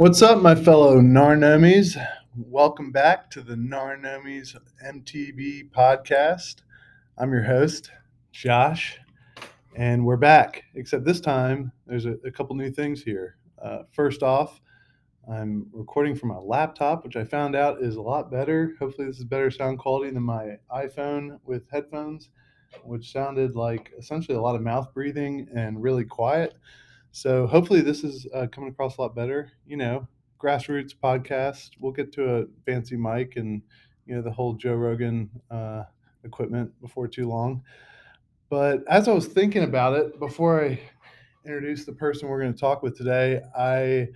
What's up, my fellow Gnar Gnomies? Welcome back to the Gnar Gnomies MTB podcast. I'm your host, Josh, and we're back. Except this time, there's a, a couple new things here. Uh, first off, I'm recording from my laptop, which I found out is a lot better. Hopefully, this is better sound quality than my iPhone with headphones, which sounded like essentially a lot of mouth breathing and really quiet. So hopefully this is uh, coming across a lot better. You know, grassroots podcast. We'll get to a fancy mic and you know the whole Joe Rogan uh, equipment before too long. But as I was thinking about it before I introduce the person we're going to talk with today, I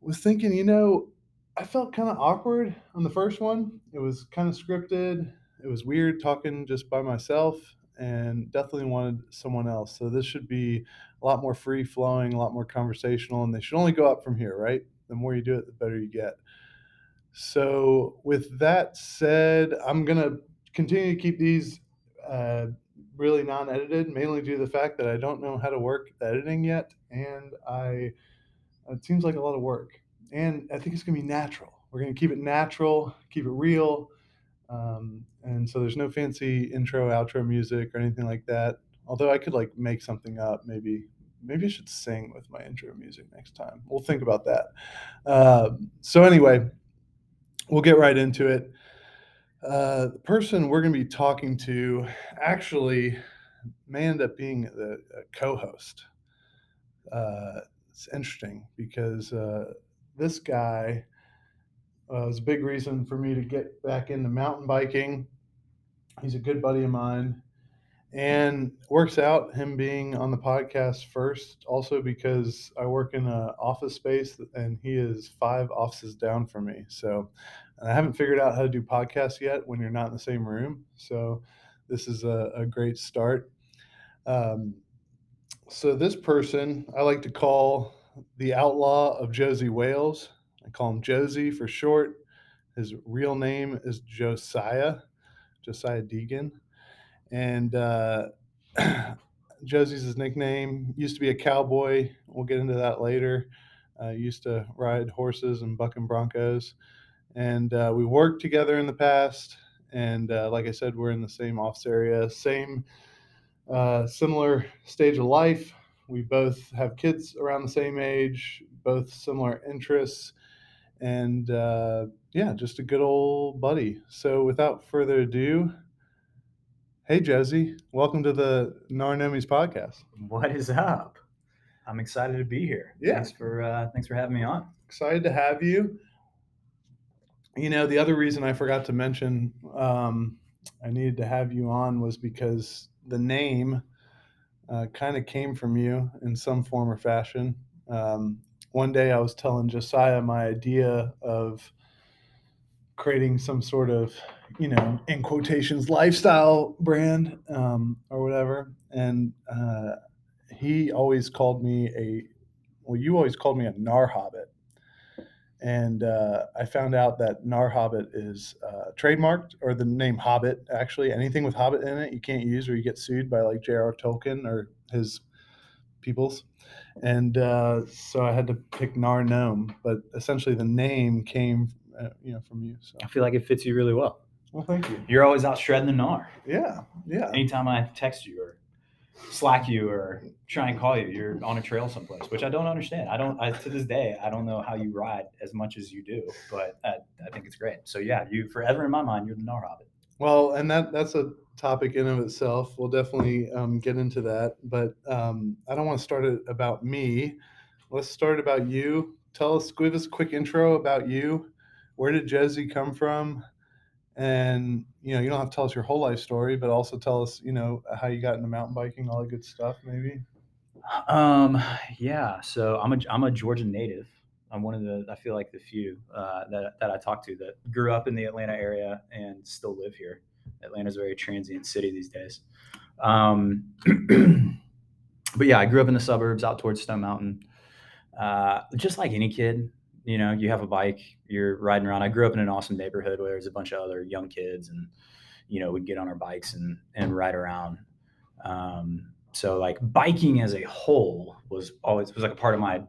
was thinking, you know, I felt kind of awkward on the first one. It was kind of scripted. It was weird talking just by myself and definitely wanted someone else. So this should be a lot more free flowing, a lot more conversational, and they should only go up from here, right? The more you do it, the better you get. So, with that said, I'm to continue to keep these uh, really non edited, mainly due to the fact that I don't know how to work editing yet. And I, it seems like a lot of work. And I think it's to be natural. We're to keep it natural, keep it real. Um, and so there's no fancy intro, outro music or anything like that. Although I could like make something up, maybe maybe I should sing with my intro music next time. We'll think about that. Uh, so anyway, we'll get right into it. Uh, the person we're going to be talking to actually may end up being the co-host. Uh, it's interesting because uh, this guy uh, was a big reason for me to get back into mountain biking. He's a good buddy of mine. And works out him being on the podcast first also because i work in an office space and he is five offices down from me. So i haven't figured out how to do podcasts yet when you're not in the same room. So this is a, a great start. Um, so this person i like to call the outlaw of Josey Wales i call him josie for short his real name is josiah josiah deegan and uh, Josie's his nickname. Used to be a cowboy. We'll get into that later. Uh, used to ride horses and bucking broncos, and uh, we worked together in the past. And uh, like I said, we're in the same office area, same uh, similar stage of life. We both have kids around the same age, both similar interests, and uh, yeah, just a good old buddy. So without further ado, Hey, Josie. Welcome to the Gnar Gnomies podcast. What is up? I'm excited to be here. Yeah. Thanks for uh, thanks for having me on. Excited to have you. You know, the other reason I forgot to mention um, I needed to have you on was because the name uh, kind of came from you in some form or fashion. Um, one day I was telling Josiah my idea of creating some sort of you know, in quotations, lifestyle brand um, or whatever. And uh, he always called me a, well, you always called me a gnar hobbit. And uh, I found out that gnar hobbit is uh, trademarked, or the name Hobbit. Actually, anything with Hobbit in it, you can't use, or you get sued by like J.R. Tolkien or his peoples. And uh, so I had to pick Gnar Gnome, but essentially the name came, uh, you know, from you. So I feel like it fits you really well. Well, thank you. You're always out shredding the gnar. Yeah, yeah. Anytime I text you or slack you or try and call you, you're on a trail someplace, which I don't understand. I don't. I, to this day, I don't know how you ride as much as you do, but I, I think it's great. So yeah, you forever in my mind, you're the gnar hobbit. Well, and that that's a topic in of itself. We'll definitely um, get into that, but um, I don't want to start it about me. Let's start about you. Tell us, give us a quick intro about you. Where did Josie come from? and you know you don't have to tell us your whole life story but also tell us you know how you got into mountain biking all the good stuff maybe um yeah so i'm a i'm a georgia native i'm one of the i feel like the few uh, that, that i talked to that grew up in the atlanta area and still live here atlanta's a very transient city these days um but yeah i grew up in the suburbs out towards stone mountain uh, just like any kid you know, you have a bike, you're riding around. I grew up in an awesome neighborhood where there's a bunch of other young kids, and you know, we'd get on our bikes and and ride around. Um, so like biking as a whole was always was like a part of my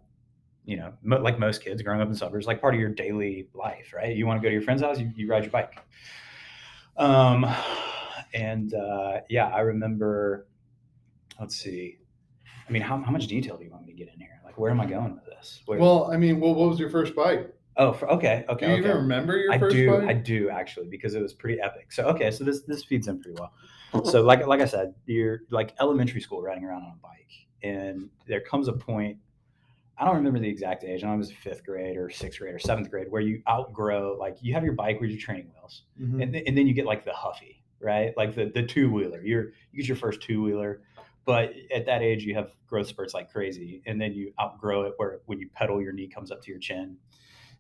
you know, mo- like most kids growing up in suburbs, like part of your daily life, right? You want to go to your friend's house, you, you ride your bike. Um, and uh, yeah, I remember. Let's see. I mean, how, how much detail do you want me to get in here? Like, where am I going with this? Where, Well, I mean, well, what was your first bike? oh, for, okay, okay, Do you okay. even remember your I first do, bike? I do actually, because it was pretty epic. So okay, so this this feeds in pretty well. So like like I said, you're like elementary school riding around on a bike, and there comes a point. I don't remember the exact age. I know it was fifth grade or sixth grade or seventh grade, where you outgrow like you have your bike with your training wheels, Mhm. and, th- and then you get like the Huffy, right? Like the the two wheeler. You're you get your first two wheeler, but at that age you have growth spurts like crazy, and then you outgrow it where when you pedal, your knee comes up to your chin.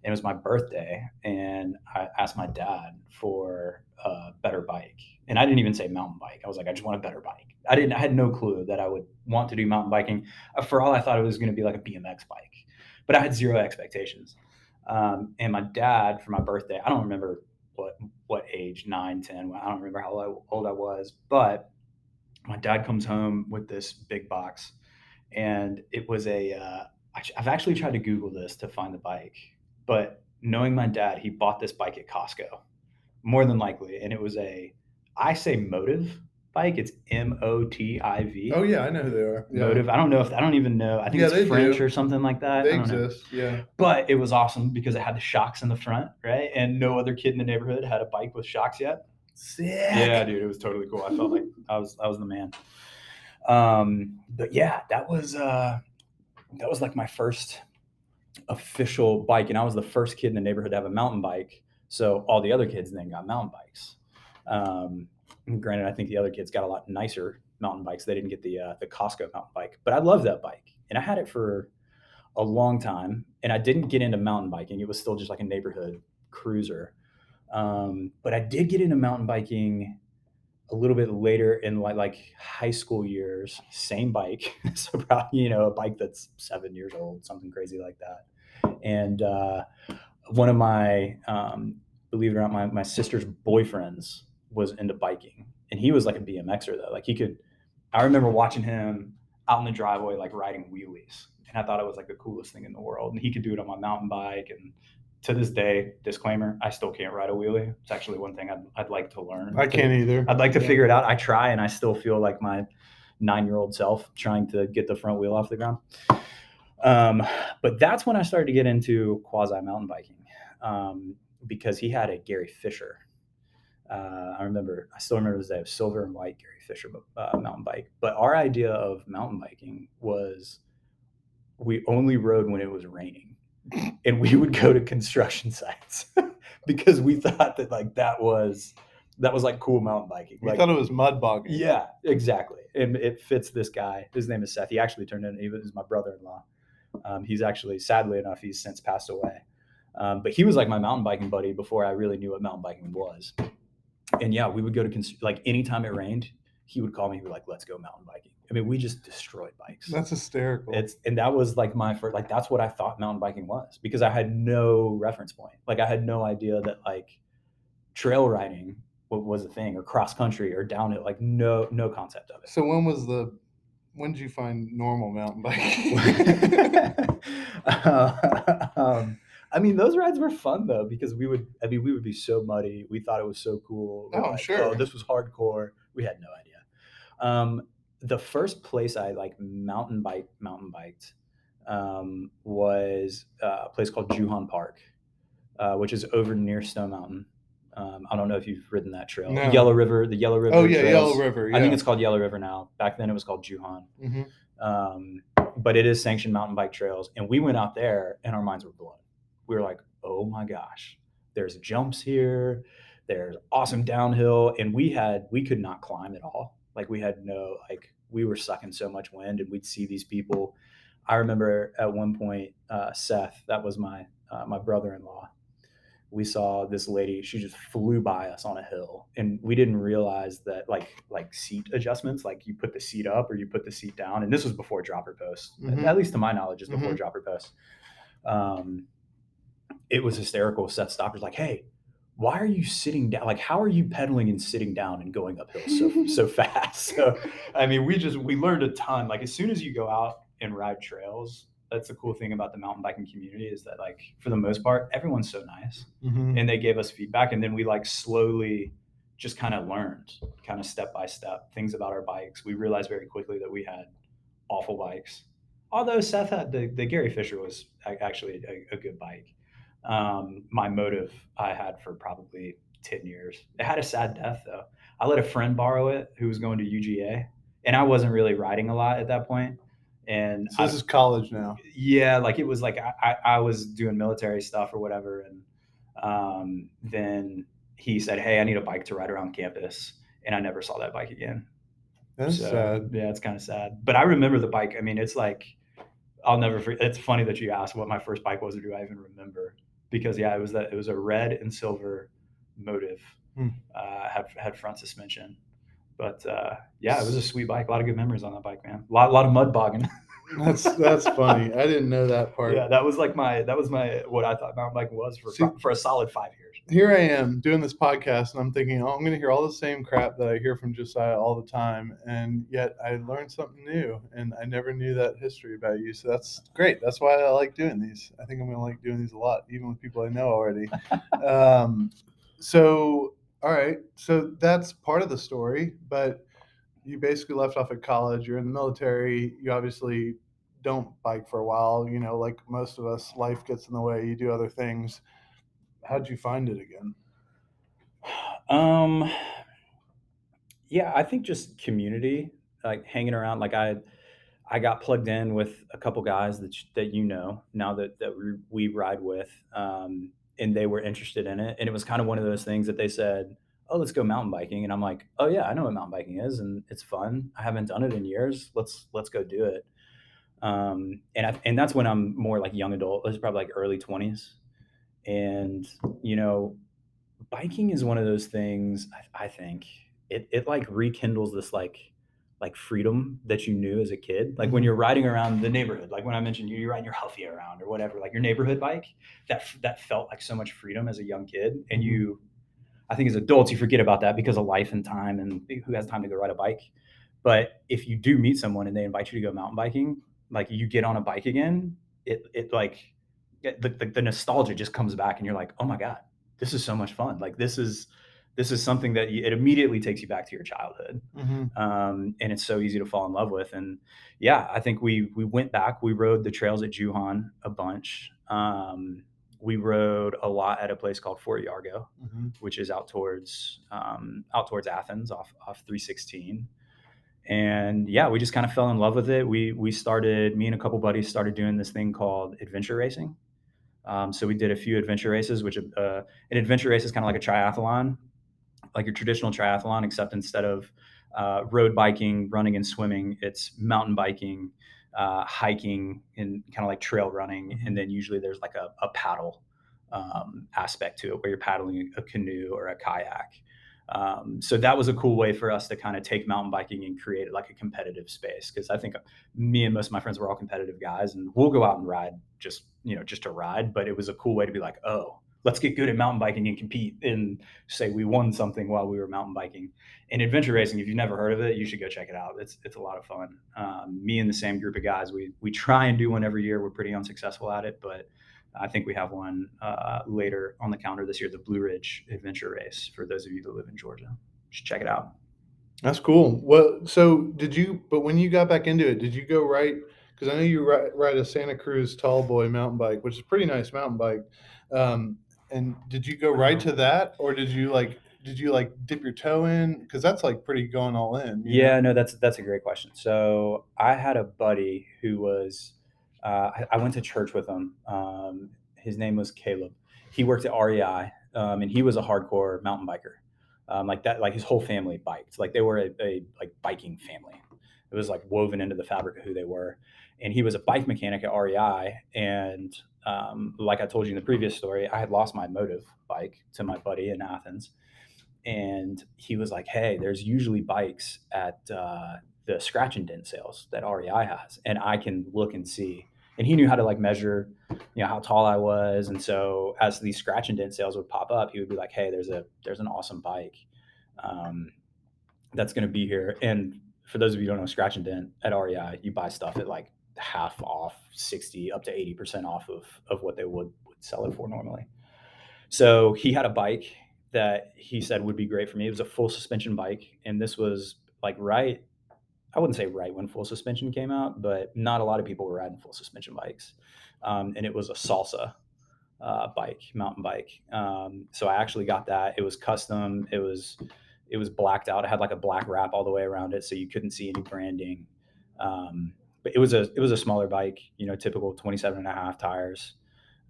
And it was my birthday, and I asked my dad for a better bike, and I didn't even say mountain bike. I was like, I just want a better bike. I didn't. I had no clue that I would want to do mountain biking. Uh, For all I thought, it was going to be like a BMX bike, but I had zero expectations. Um, and my dad, for my birthday, I don't remember what what age, nine, ten. I don't remember how old I was, but my dad comes home with this big box, and it was a. Uh, I've actually tried to Google this to find the bike, but knowing my dad, he bought this bike at Costco, more than likely, and it was a. I say Motiv bike. It's M O T I V. Oh yeah, I know who they are. Yeah. Motiv. I don't know if I don't even know. I think Yeah, it's French do. or something like that. They I don't know exist. Yeah. but it was awesome because it had the shocks in the front, right? And no other kid in the neighborhood had a bike with shocks yet. Sick. Yeah, dude, it was totally cool. I felt like I was I was the man. Um, but yeah, that was uh that was like my first official bike, and I was the first kid in the neighborhood to have a mountain bike. So all the other kids then got mountain bikes. Um, granted, I think the other kids got a lot nicer mountain bikes. They didn't get the uh, the Costco mountain bike, but I love that bike, and I had it for a long time. And I didn't get into mountain biking; it was still just like a neighborhood cruiser. Um, but I did get into mountain biking a little bit later in like like high school years. Same bike, so probably you know a bike that's seven years old, something crazy like that. And uh, one of my um, believe it or not, my, my sister's boyfriends was into biking, and he was like a BMXer though. Like he could, I remember watching him out in the driveway like riding wheelies, and I thought it was like the coolest thing in the world. And he could do it on my mountain bike, and to this day, disclaimer, I still can't ride a wheelie. It's actually one thing I'd, I'd like to learn. I can't either. I'd like to Yeah. figure it out. I try, and I still feel like my nine-year-old self trying to get the front wheel off the ground. Um, but that's when I started to get into quasi mountain biking um, because he had a Gary Fisher. Uh, I remember, I still remember this day, it was silver and white Gary Fisher uh, mountain bike. But our idea of mountain biking was we only rode when it was raining, and we would go to construction sites because we thought that like that was that was like cool mountain biking. We Like, thought it was mud bogging. yeah, exactly. And it fits this guy. His name is Seth. He actually turned in, he was my brother in law. Um, he's actually, sadly enough, he's since passed away. Um, but he was like my mountain biking buddy before I really knew what mountain biking was. And yeah, we would go to, cons- like, anytime it rained, he would call me, he'd be like, let's go mountain biking. I mean, we just destroyed bikes. That's hysterical. It's and that was like my first like that's what I thought mountain biking was because I had no reference point. Like I had no idea that like trail riding was a thing or cross country or downhill. Like no no concept of it. so when was the when did you find normal mountain biking? um, I mean, those rides were fun though because we would. I mean, we would be so muddy. We thought it was so cool. Oh, like, sure. Oh, this was hardcore. We had no idea. Um, the first place I like mountain bike mountain biked um, was uh, a place called Juhan Park, uh, which is over near Stone Mountain. Um, I don't know if you've ridden that trail. No. Yellow River, the Yellow River. oh yeah, trails. Yellow River. Yeah. I think it's called Yellow River now. Back then it was called Juhan. Mhm. Um, but it is sanctioned mountain bike trails. And we went out there and our minds were blown. We were like, oh my gosh, there's jumps here, there's awesome downhill. And we had, we could not climb at all. Like we had no, like we were sucking so much wind and we'd see these people. I remember at one point, uh, Seth, that was my, uh, my brother-in-law. We saw this lady, she just flew by us on a hill and we didn't realize that like, like seat adjustments, like you put the seat up or you put the seat down. And this was before dropper posts, Mhm. at least to my knowledge is before Mhm. dropper posts. Um, it was hysterical. Seth Stopper's like, Hey, why are you sitting down? Like, how are you pedaling and sitting down and going uphill so so fast? So, I mean, we just we learned a ton. Like, as soon as you go out and ride trails, that's the cool thing about the mountain biking community is that like for the most part everyone's so nice Mhm. and they gave us feedback and then we like slowly just kind of learned kind of step by step things about our bikes we realized very quickly that we had awful bikes although seth had the, the gary fisher was actually a, a good bike um, my Motiv i had for probably 10 years it had a sad death though i let a friend borrow it who was going to uga and i wasn't really riding a lot at that point. and So I- this is college now. yeah like it was like I, I, I was doing military stuff or whatever and um, then he said hey i need a bike to ride around campus and i never saw that bike again That's so, sad. yeah it's kind of sad but i remember the bike i mean it's like i'll never forget it's funny that you asked what my first bike was or do i even remember because yeah it was that it was a red and silver Motiv Hmm. uh, had had front suspension. But uh, yeah it was a sweet bike a lot of good memories on that bike man. A lot, lot of mud bogging That's that's funny. I didn't know that part. Yeah, that was like my that was my what I thought mountain biking was for See- for a solid five years. Here I am doing this podcast, and I'm thinking, oh, I'm going to hear all the same crap that I hear from Josiah all the time, and yet I learned something new, and I never knew that history about you. So that's great. That's why I like doing these. I think I'm going to like doing these a lot, even with people I know already. um, so, all right, so that's part of the story, but you basically left off at college. You're in the military. You obviously don't bike for a while. You know, like most of us, life gets in the way. You do other things. How'd you find it again? Um, yeah, I think just community, like hanging around. Like I, I got plugged in with a couple guys that that you know now that that we, we ride with, um, and they were interested in it. And it was kind of one of those things that they said, "Oh, let's go mountain biking," and I'm like, "Oh yeah, I know what mountain biking is, and it's fun. I haven't done it in years. Let's let's go do it." Um, and I, and that's when I'm more like young adult. It was probably like early twenties, and you know biking is one of those things I, I think it, it like rekindles this like like freedom that you knew as a kid like when Mhm. you're riding around the neighborhood like when i mentioned you you're riding your huffy around or whatever like your neighborhood bike that that felt like so much freedom as a young kid and Mhm. you i think as adults you forget about that because of life and time and who has time to go ride a bike. But if you do meet someone and they invite you to go mountain biking like you get on a bike again it it like the, the, the nostalgia just comes back and you're like oh my god this is so much fun. Like this is this is something that you, it immediately takes you back to your childhood Mm-hmm. um, and it's so easy to fall in love with. And yeah i think we we went back we rode the trails at juhan a bunch um, we rode a lot at a place called fort yargo Mm-hmm. which is out towards um, out towards athens off off 316 and yeah we just kind of fell in love with it. We we started me and a couple buddies started doing this thing called adventure racing. Um, so we did a few adventure races, which uh, an adventure race is kind of like a triathlon, like your traditional triathlon, except instead of uh, road biking, running, and swimming, it's mountain biking, uh, hiking, and kind of like trail running. And then usually there's like a, a paddle um, aspect to it, where you're paddling a canoe or a kayak. Um, so that was a cool way for us to kind of take mountain biking and create like a competitive space because I think me and most of my friends were all competitive guys, and we'll go out and ride just you know just to ride. But it was a cool way to be like, oh, let's get good at mountain biking and compete and say we won something while we were mountain biking. And adventure racing, if you've never heard of it, you should go check it out. It's it's a lot of fun. Um, me and the same group of guys, we we try and do one every year. We're pretty unsuccessful at it, but I think we have one uh, later on the calendar this year, the Blue Ridge Adventure Race. For those of you that live in Georgia, just check it out. That's cool. Well, so did you? But when you got back into it, did you go right? Because I know you ride, ride a Santa Cruz Tall Boy mountain bike, which is a pretty nice mountain bike. Um, and did you go right to that, or did you like? Did you like dip your toe in? Because that's like pretty going all in. you know? Yeah, no, that's that's a great question. So I had a buddy who was, uh, I, I went to church with him. Um, his name was Caleb. He worked at REI, um, and he was a hardcore mountain biker. Um, like that, like his whole family biked. Like they were a, a like biking family. It was like woven into the fabric of who they were. And he was a bike mechanic at REI. And um, like I told you in the previous story, I had lost my Motiv bike to my buddy in Athens and he was like, "Hey, there's usually bikes at uh, the scratch and dent sales that REI has, and I can look and see." And he knew how to like measure, you know, how tall I was, and so as these scratch and dent sales would pop up, he would be like, "Hey, there's a there's an awesome bike um, that's going to be here." And for those of you who don't know, scratch and dent at REI, you buy stuff at like half off, 60 up to 80% off of, of what they would, would sell it for normally. So he had a bike that he said would be great for me. It was a full suspension bike. And this was like right, I wouldn't say right when full suspension came out, but not a lot of people were riding full suspension bikes. Um, and it was a salsa uh, bike, mountain bike. Um, so I actually got that. It was custom. It was it was blacked out. It had like a black wrap all the way around it, so you couldn't see any branding. Um, but it was a it was a smaller bike, you know, typical 27 and a half tires,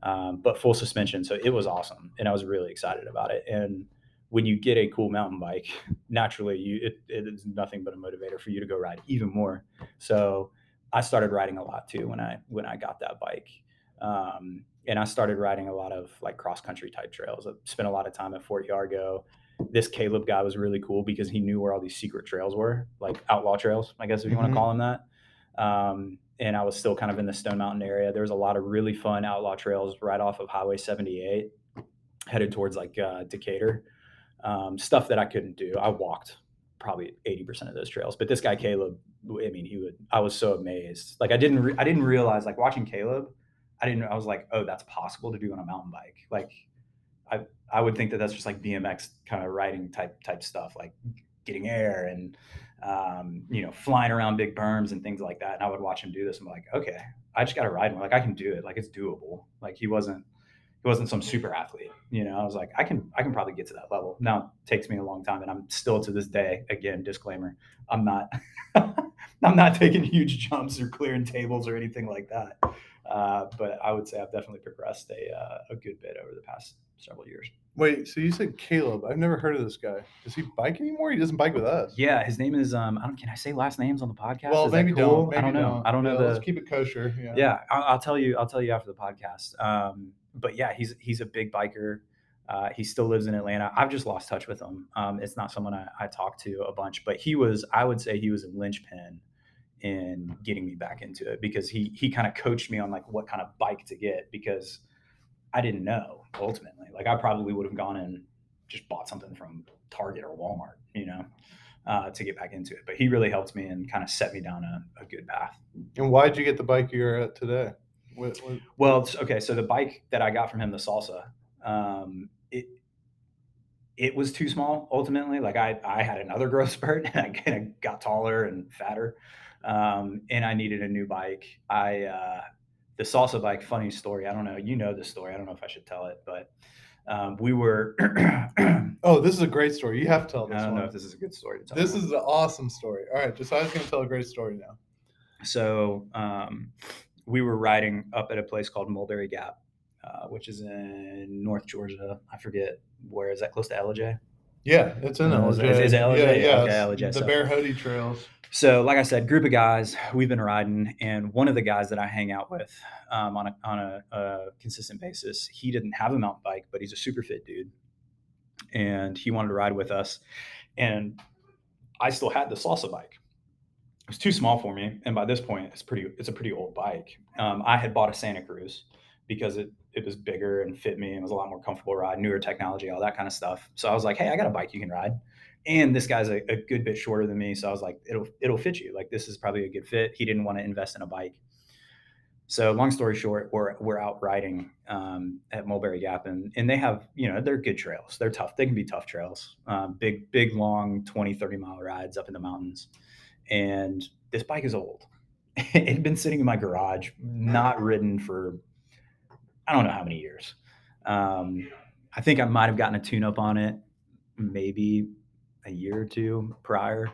um, but full suspension. So it was awesome, and I was really excited about it. And when you get a cool mountain bike, naturally, you it, it is nothing but a motivator for you to go ride even more. So I started riding a lot too when I when I got that bike. Um, and I started riding a lot of like cross country type trails. I spent a lot of time at Fort Yargo. This Caleb guy was really cool because he knew where all these secret trails were, like outlaw trails, I guess if you mm-hmm. want to call them that. Um, and I was still kind of in the Stone Mountain area. There was a lot of really fun outlaw trails right off of Highway 78, headed towards like uh, Decatur. Um, stuff that I couldn't do. I walked probably 80% of those trails. But this guy Caleb, I mean, he would. I was so amazed. Like I didn't. Re- I didn't realize like watching Caleb I didn't. I was like, oh, that's possible to do on a mountain bike. Like, I I would think that that's just like BMX kind of riding type type stuff, like getting air and um, you know flying around big berms and things like that. And I would watch him do this. I'm like, okay, I just got to ride one. Like I can do it. Like it's doable. Like he wasn't he wasn't some super athlete. You know, I was like, I can I can probably get to that level. Now it takes me a long time, and I'm still to this day. Again, disclaimer: I'm not I'm not taking huge jumps or clearing tables or anything like that. Uh, but I would say I've definitely progressed a, uh, a good bit over the past several years. Wait, so you said Caleb? I've never heard of this guy. Does he bike anymore? He doesn't bike with us. Yeah, his name is. Um, I don't. Can I say last names on the podcast? Well, is maybe cool? don't. Maybe I don't know. Don't. I don't know. the, let's keep it kosher. Yeah, yeah I'll, I'll, tell you. I'll tell you after the podcast. Um, but yeah, he's he's a big biker. Uh, he still lives in Atlanta. I've just lost touch with him. Um, it's not someone I, I talk to a bunch, but he was. I would say he was a linchpin in getting me back into it because he he kind of coached me on like what kind of bike to get because I didn't know ultimately. Like I probably would have gone and just bought something from Target or Walmart, you know, uh, to get back into it. But he really helped me and kind of set me down a, a good path. And why did you get the bike you're at today? What, what? Well, okay, so the bike that I got from him, the Salsa, um, it it was too small ultimately. Like I I had another growth spurt and I kind of got taller and fatter um, and I needed a new bike. I uh, the salsa bike. Funny story. I don't know. You know the story. I don't know if I should tell it, but um, we were. oh, this is a great story. You have to tell this. I don't one. know if this is a good story to tell. This is an awesome story. All right, just I was going to tell a great story now. So um, we were riding up at a place called Mulberry Gap, uh, which is in North Georgia. I forget where is that. Close to Ellijay. Yeah, it's in Ellijay. Is, is Ellijay? Yeah, yeah. Okay, Ellijay. The so. Bear Hoodie trails. So, like I said, group of guys, we've been riding, and one of the guys that I hang out with um, on a on a, a, consistent basis, he didn't have a mountain bike, but he's a super fit dude, and he wanted to ride with us, and I still had the salsa bike. It was too small for me, and by this point, it's pretty it's a pretty old bike. Um, I had bought a Santa Cruz because it it was bigger and fit me and was a lot more comfortable ride, newer technology, all that kind of stuff. So I was like, hey, I got a bike you can ride and this guy's a, a, good bit shorter than me so i was like it'll it'll fit you. Like this is probably a good fit. He didn't want to invest in a bike. So long story short we're we're out riding um, at mulberry gap and and they have you know they're good trails. They're tough they can be tough trails. Um, big big long 20 30 mile rides up in the mountains and this bike is old. It had been sitting in my garage not ridden for i don't know how many years. Um, i think i might have gotten a tune up on it maybe a year or two prior.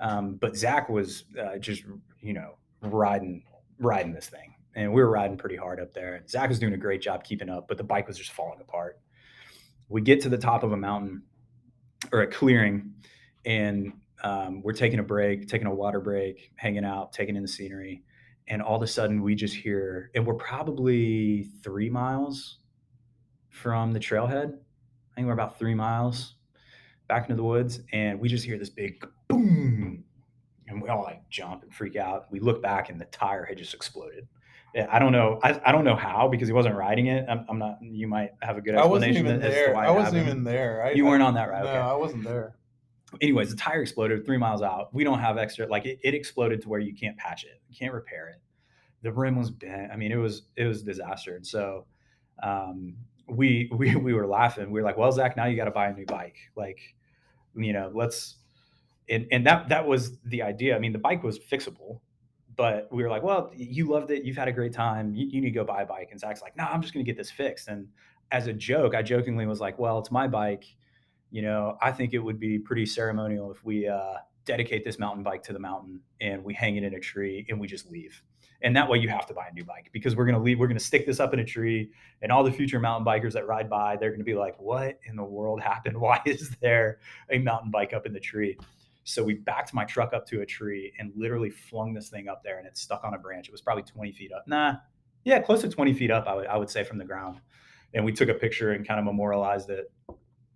Um, but Zach was uh, just, you know, riding riding this thing, and we were riding pretty hard up there. Zach was doing a great job keeping up, but the bike was just falling apart. We get to the top of a mountain or a clearing, and um, we're taking a break, taking a water break, hanging out, taking in the scenery, and all of a sudden we just hear, and we're probably three miles from the trailhead. I think we're about three miles back into the woods, and we just hear this big boom, and we all like jump and freak out. We look back, and the tire had just exploded. I don't know. I, I don't know how because he wasn't riding it. I'm, I'm not. You might have a good explanation. I wasn't even there. I wasn't even there. I, you weren't on that ride. No, okay. I wasn't there. Anyways, the tire exploded three miles out. We don't have extra. Like it, it exploded to where you can't patch it. You can't repair it. the rim was bent. I mean, it was it was a disaster. And so um, we we we were laughing. We were like, "Well, Zach, now you got to buy a new bike. Like, you know, let's." And and that that was the idea. I mean, the bike was fixable, but we were like, "Well, you loved it. You've had a great time. You, you need to go buy a bike." And Zach's like, "No, I'm just going to get this fixed." And as a joke, I jokingly was like, "Well, it's my bike. You know, I think it would be pretty ceremonial if we uh, dedicate this mountain bike to the mountain and we hang it in a tree and we just leave." And that way you have to buy a new bike because we're going to leave we're going to stick this up in a tree and all the future mountain bikers that ride by they're going to be like what in the world happened? Why is there a mountain bike up in the tree? So we backed my truck up to a tree and literally flung this thing up there and it stuck on a branch. It was probably 20 feet up nah yeah close to 20 feet up i would, I would say from the ground. And we took a picture and kind of memorialized it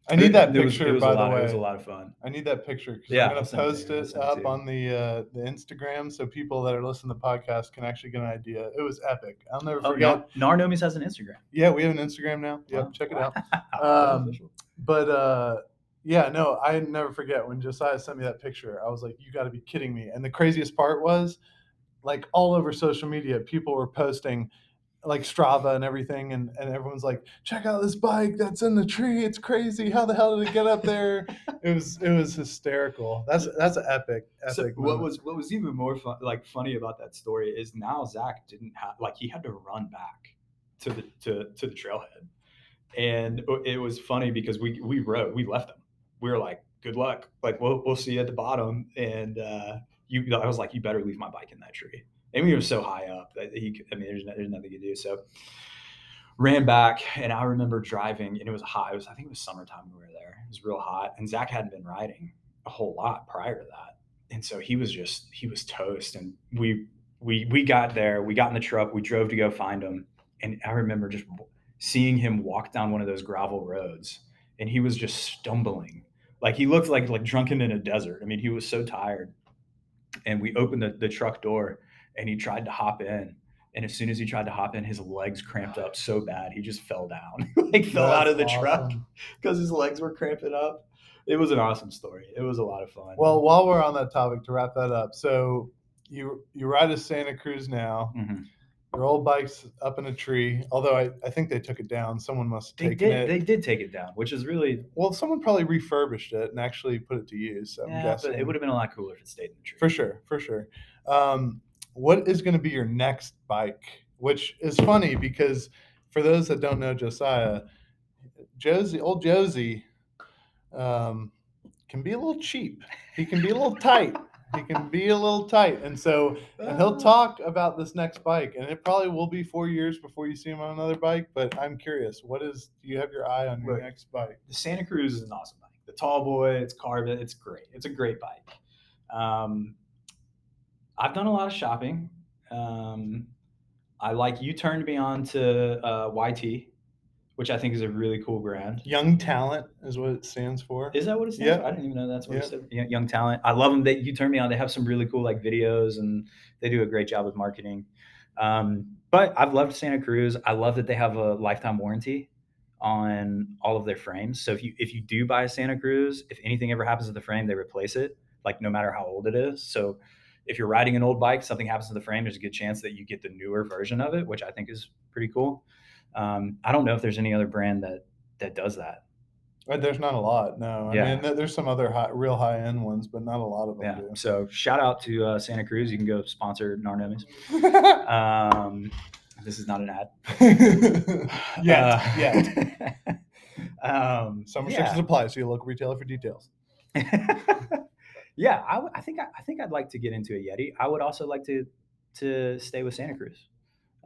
I need that It was- picture, it was by a lot, the way. it was a lot of fun I need that picture because Yeah, I'm I'll gonna send it to post you. I'll it send it to up you. on the uh, the Instagram so people that are listening to the podcast can actually get an idea. It was epic. I'll never oh forget. gnar gnomies has an instagram Yeah, we have an Instagram now. Yep, check it out. Um, But uh, yeah, no, I never forget when Josiah sent me that picture. I was like, "You got to be kidding me!" And the craziest part was, like, all over social media, people were posting like Strava and everything, and, and everyone's like, "Check out this bike that's in the tree! It's crazy! How the hell did it get up there?" it was it was hysterical. That's that's an epic epic. So what was what was even more fun, like funny about that story is now Zach didn't have like he had to run back to the to to the trailhead, and it was funny because we we rode we left him. We were like, "Good luck, like we'll we'll see you at the bottom." And uh, you, I was like, "You better leave my bike in that tree." And we were so high up that he, I mean, there's no, there's nothing to do. So ran back, and I remember driving, and it was hot. It was I think it was summertime when we were there. It was real hot, and Zach hadn't been riding a whole lot prior to that and so he was just he was toast and we we we got there we got in the truck we drove to go find him and i remember just seeing him walk down one of those gravel roads and he was just stumbling like he looked like like drunken in a desert i mean he was so tired and we opened the, the truck door and he tried to hop in and as soon as he tried to hop in his legs cramped up so bad he just fell down like fell out of the That's truck because his legs were cramping up it was an awesome story it was a lot of fun Well, while we're on that topic, to wrap that up, so you you ride a Santa Cruz now. Mhm. Your old bike's up in a tree. Although I, I think they took it down. Someone must have They taken did. it. They did take it down, which is really. well, someone probably refurbished it and actually put it to use. I'm Yeah, guessing. but it would have been a lot cooler if it stayed in the tree. for sure, for sure. Um, what is going to be your next bike? Which is funny because for those that don't know Josiah, Josie, old Josie, um, can be a little cheap. He can be a little tight. He can be a little tight, and so and he'll talk about this next bike, and it probably will be four years before you see him on another bike. But I'm curious, what is? Do you have your eye on your next bike? The Santa Cruz is an awesome bike. The Tall Boy, it's carbon, it's great. It's a great bike. Um, I've done a lot of shopping. Um, I like you turned me on to uh, YT, which I think is a really cool brand. Young talent is what it stands for. Is that what it stands Yeah. for? I didn't even know that's what Yeah. it stood for. Young, young talent. I love them. That you turned me on. They have some really cool like videos and they do a great job with marketing. Um, but I've loved Santa Cruz. I love that they have a lifetime warranty on all of their frames. So if you if you do buy a Santa Cruz, if anything ever happens to the frame, they replace it, like no matter how old it is. So if you're riding an old bike, something happens to the frame, there's a good chance that you get the newer version of it, which I think is pretty cool. Um, I don't know if there's any other brand that that does that. Uh, There's not a lot. No, I Yeah. mean there's some other high, real high end ones, but not a lot of Yeah. them So shout out to uh, Santa Cruz. You can go sponsor Gnar Gnomies. do. Um, this is not an ad. yeah, Uh, yeah. um, Some yeah. restrictions apply. See a local retailer for details. Yeah, I, w- I think I, I think I'd like to get into a Yeti. I would also like to to stay with Santa Cruz.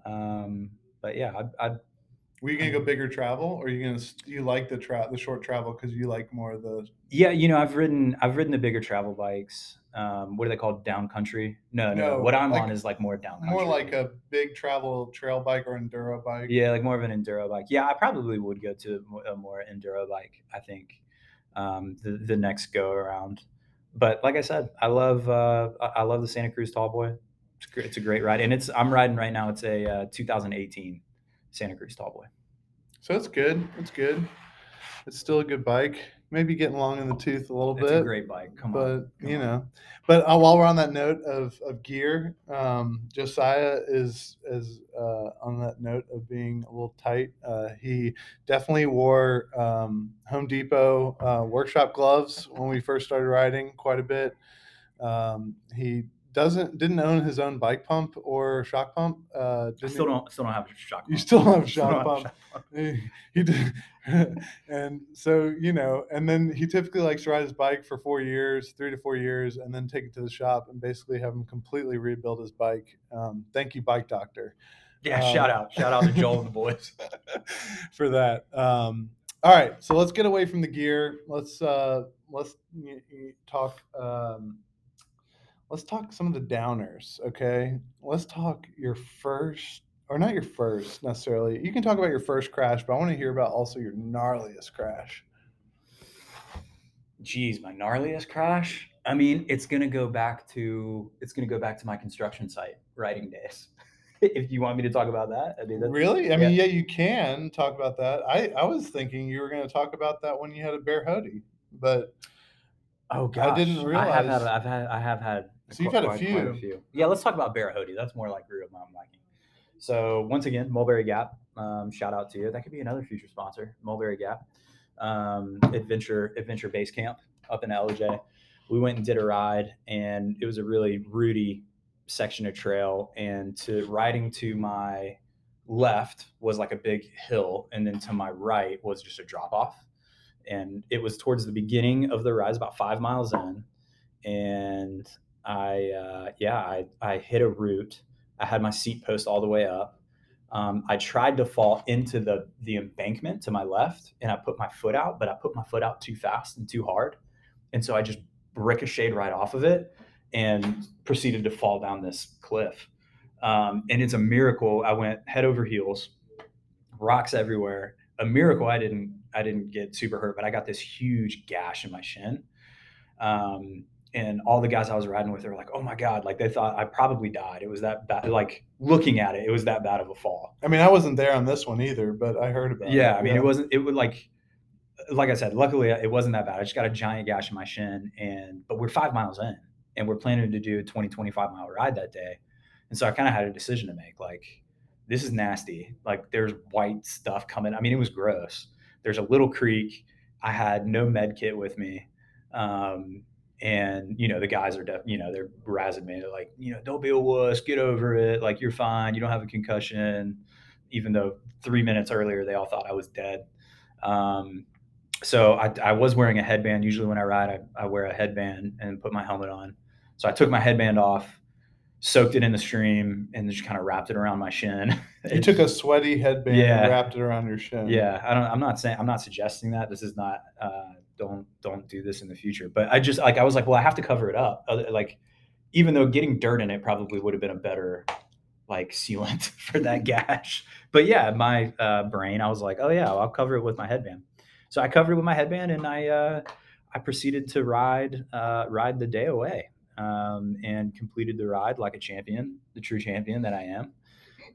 Um, but yeah, I'd, I'd Were you gonna go bigger travel, or are you gonna you like the tra- the short travel because you like more of the yeah, you know, I've ridden I've ridden the bigger travel bikes. Um, what are they called? Down country? No, no. No, what I'm like- on is like more down country. more like a big travel trail bike or enduro bike? Yeah, like more of an enduro bike. Yeah, I probably would go to a more enduro bike. I think um, the the next go around. But like I said, I love uh, I love the Santa Cruz Tall Boy. It's, it's a great ride, and it's I'm riding right now. It's a uh, 2018 Santa Cruz Tall Boy. So it's good. It's good. It's still a good bike. Maybe getting long in the tooth a little bit. It's bit. a great bike. Come but on. come you know but uh, while we're on that note of, of gear um, josiah is is uh, on that note of being a little tight uh, he definitely wore um, home depot uh, workshop gloves when we first started riding quite a bit um, he doesn't didn't own his own bike pump or shock pump uh, I still don't still don't have a shock. you pump. still have a Still shock don't have shock pump. he, he did and so you know and then he typically likes to ride his bike for four years three to four years and then take it to the shop and basically have him completely rebuild his bike um, thank you bike doctor Yeah, Um, shout out, shout out to Joel and the boys. for that um, all right so let's get away from the gear let's uh let's y- y- talk um let's talk some of the downers okay let's talk your first or not your first necessarily you can talk about your first crash but i want to hear about also your gnarliest crash Geez, my gnarliest crash. I mean, it's gonna go back to it's gonna go back to my construction site riding days. if you want me to talk about that, I mean, that's, really i mean yeah you can talk about that i i was thinking you were going to talk about that when you had a bear hoodie but oh I didn't I have realize- had, I've had, I have had. So you've had a quite- quite few. Yeah, let's talk about Bear Hoodie. That's more like real mountain biking. So once again, Mulberry Gap. Um, shout out to you. That could be another future sponsor, Mulberry Gap. Um, Adventure Adventure Base Camp up in Ellijay. We went and did a ride, and it was a really rooty section of trail. And to riding to my left was like a big hill, and then to my right was just a drop off. And it was towards the beginning of the ride, about five miles in, and I uh, yeah I, I hit a root. I had my seat post all the way up. Um, I tried to fall into the the embankment to my left, and I put my foot out, but I put my foot out too fast and too hard, and so I just ricocheted right off of it and proceeded to fall down this cliff. Um, and it's a miracle. I went head over heels, rocks everywhere. A miracle I didn't I didn't get super hurt, but I got this huge gash in my shin. Um, and all the guys I was riding with were like, "Oh my god!" Like they thought I probably died. It was that bad. Like looking at it, it was that bad of a fall. i mean i wasn't there on this one either but i heard about Yeah, it I mean, it wasn't. It would like, like I said, luckily it wasn't that bad. I just got a giant gash in my shin, and but we're five miles in, and we're planning to do a 20, 25 mile ride that day, and so I kind of had a decision to make. Like, this is nasty. Like, there's white stuff coming. I mean, it was gross. There's a little creek. I had no med kit with me. Um, and you know the guys are def- you know they're razzing me they're like you know don't be a wuss get over it like you're fine you don't have a concussion even though three minutes earlier they all thought i was dead. Um, so I, I was wearing a headband. Usually when i ride I, I wear a headband and put my helmet on. So i took my headband off soaked it in the stream and just kind of wrapped it around my shin. You took a sweaty headband Yeah. and wrapped it around your shin. Yeah i don't i'm not saying i'm not suggesting that. This is not uh don't don't do this in the future. But i just like i was like well i have to cover it up. Like even though getting dirt in it probably would have been a better like sealant for that gash. But yeah my uh, brain i was like oh yeah i'll cover it with my headband. So i covered it with my headband and i uh i proceeded to ride uh ride the day away um and completed the ride like a champion the true champion that i am.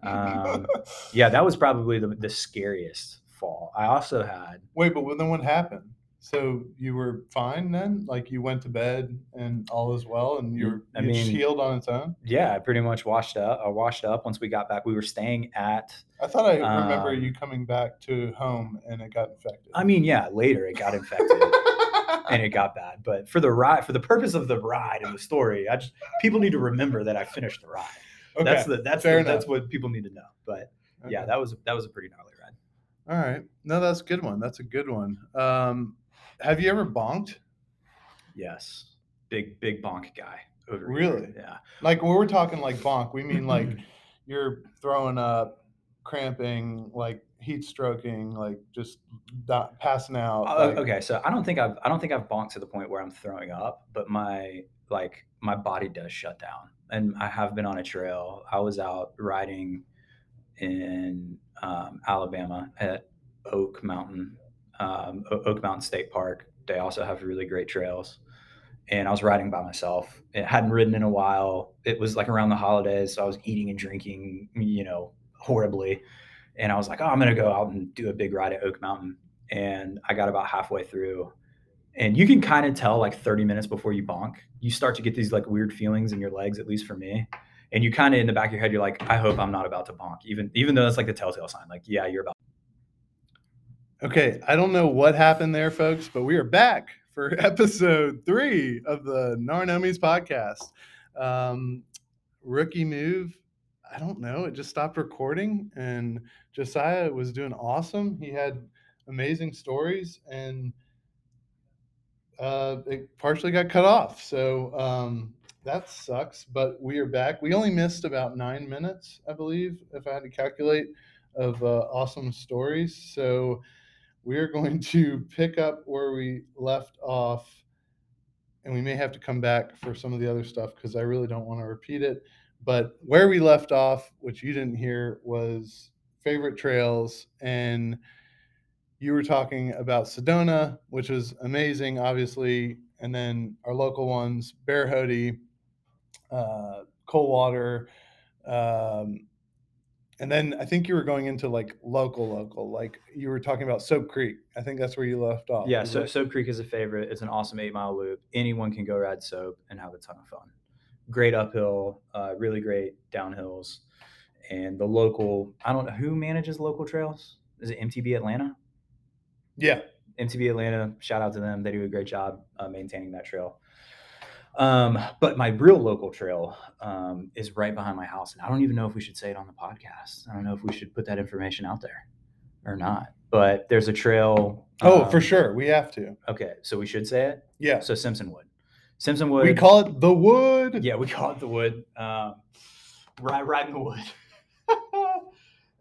Um, yeah, that was probably the, the scariest fall. I also had Wait, but then what happened? So you were fine then? Like you went to bed and all is well, and you're I you mean- healed on its own. yeah, I pretty much washed up. I washed up once we got back. We were staying at. I thought I remember Um, you coming back to home and it got infected. I mean, yeah, later it got infected and it got bad. But for the ride, for the purpose of the ride and the story, I just people need to remember that I finished the ride. okay. That's the that's fair the, that's what people need to know. But yeah, that was that was a pretty gnarly ride. All right. No, that's a good one. That's a good one. Um, have you ever bonked? Yes, big big bonk guy over here. Really? Yeah. Like when we're talking like bonk, we mean like you're throwing up, cramping, like heat stroking, like just not passing out. Uh, like- okay, so I don't think I've I don't think I've bonked to the point where I'm throwing up, but my like my body does shut down, and I have been on a trail. I was out riding in um, Alabama at Oak Mountain, um, Oak Mountain State Park. They also have really great trails, and I was riding by myself. It hadn't ridden in a while. It was like around the holidays, so I was eating and drinking, you know, horribly. And I was like, oh, I'm gonna go out and do a big ride at Oak Mountain. And I got about halfway through, and you can kind of tell like 30 minutes before you bonk, you start to get these like weird feelings in your legs, at least for me. And you kind of in the back of your head, you're like, I hope I'm not about to bonk, even even though that's like the telltale sign. Like, yeah, you're about. Okay, I don't know what happened there, folks, but we are back for episode three of the Gnar Gnomies podcast. Um, rookie move. I don't know. It just stopped recording, and Josiah was doing awesome. He had amazing stories, and uh, it partially got cut off. So um, that sucks. But we are back. We only missed about nine minutes, I believe, if I had to calculate, of uh, awesome stories. So we are going to pick up where we left off, and we may have to come back for some of the other stuff because I really don't want to repeat it. But where we left off, which you didn't hear, was favorite trails and you were talking about Sedona, which was amazing, obviously, and then our local ones, Bear Hoody, uh, Coldwater, um, and then I think you were going into like local, local, like you were talking about Soap Creek. I think that's where you left off. Yeah, so Soap Creek is a favorite. It's an awesome eight mile loop. Anyone can go ride Soap and have a ton of fun. Great uphill, uh, really great downhills, and the local. I don't know who manages local trails. Is it MTB Atlanta? yeah, MTB Atlanta, shout out to them. They do a great job uh, maintaining that trail. Um, but my real local trail um, is right behind my house, and I don't even know if we should say it on the podcast. I don't know if we should put that information out there or not. But there's a trail. oh, for um, sure, we have to. Okay, so we should say it. Yeah, So Simpson Wood, Simpson Wood. we call it the Wood. Yeah, we call it the wood. Um, ride, riding the wood.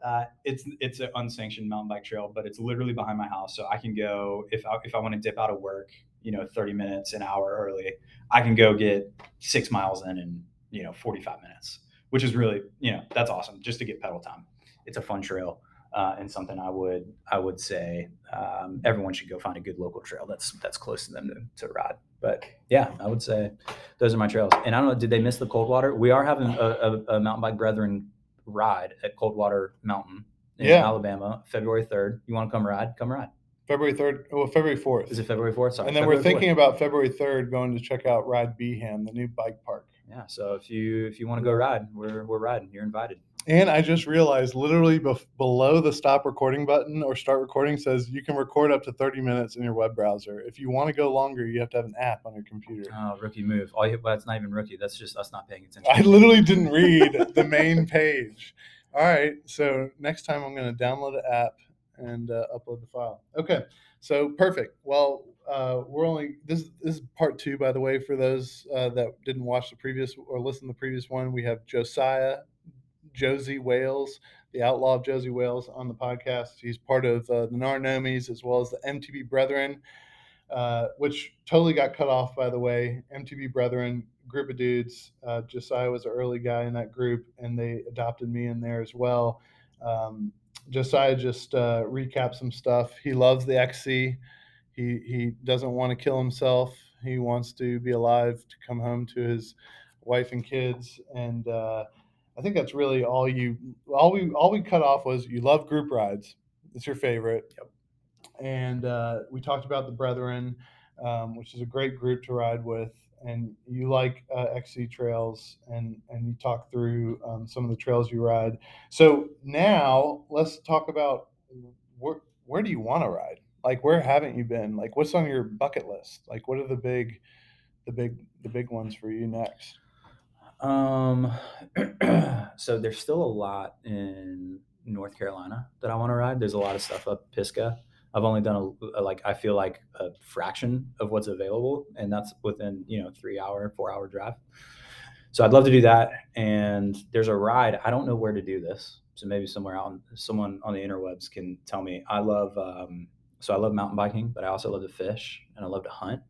uh, it's it's an unsanctioned mountain bike trail, but it's literally behind my house, so I can go if I, if I want to dip out of work, you know, thirty minutes, an hour early, I can go get six miles in in you know forty five minutes, which is really you know that's awesome just to get pedal time. It's a fun trail. Uh, and something I would I would say um, everyone should go find a good local trail that's that's close to them to, to ride. But yeah, I would say those are my trails. And I don't know, did they miss the Coldwater? We are having a, a, a mountain bike brethren ride at Coldwater Mountain in Yeah. Alabama, February third. You want to come ride? Come ride. February third. Well, February fourth. Is it February fourth? Sorry. and then February we're 4th. thinking about February third going to check out Ride Beeham, the new bike park. Yeah. So if you if you want to go ride, we're we're riding. You're invited. And I just realized literally bef- below the stop recording button or start recording says you can record up to 30 minutes in your web browser. If you want to go longer, you have to have an app on your computer. Oh, rookie move. All you, well, it's not even rookie. That's just us not paying attention. I literally didn't read the main page. All right. So next time I'm going to download an app and uh, upload the file. Okay. So perfect. Well, uh, we're only this this is part two, by the way, for those uh, that didn't watch the previous or listen to the previous one. We have Josiah, Josey Wales, the outlaw of Josey Wales, on the podcast. He's part of uh, the Gnar Gnomies as well as the MTB Brethren, uh, which totally got cut off, by the way. MTB Brethren, group of dudes. Uh, Josiah was an early guy in that group, and they adopted me in there as well. Um, Josiah just uh, recapped some stuff. He loves the XC. He he doesn't want to kill himself. He wants to be alive to come home to his wife and kids. And uh, I think that's really all you all we all we cut off was you love group rides. It's your favorite. Yep. And uh, we talked about the Brethren, um, which is a great group to ride with. And you like uh, XC trails, and and you talk through um, some of the trails you ride. So now let's talk about where where do you want to ride? Like where haven't you been? Like what's on your bucket list? Like what are the big the big the big ones for you next? Um, so there's still a lot in North Carolina that I want to ride. There's a lot of stuff up Pisgah. I've only done a, a like I feel like a fraction of what's available, and that's within you know three hour, four hour drive. So I'd love to do that. And there's a ride. I don't know where to do this, so maybe somewhere out, someone on the interwebs can tell me. I love um, so I love mountain biking, but I also love to fish and I love to hunt,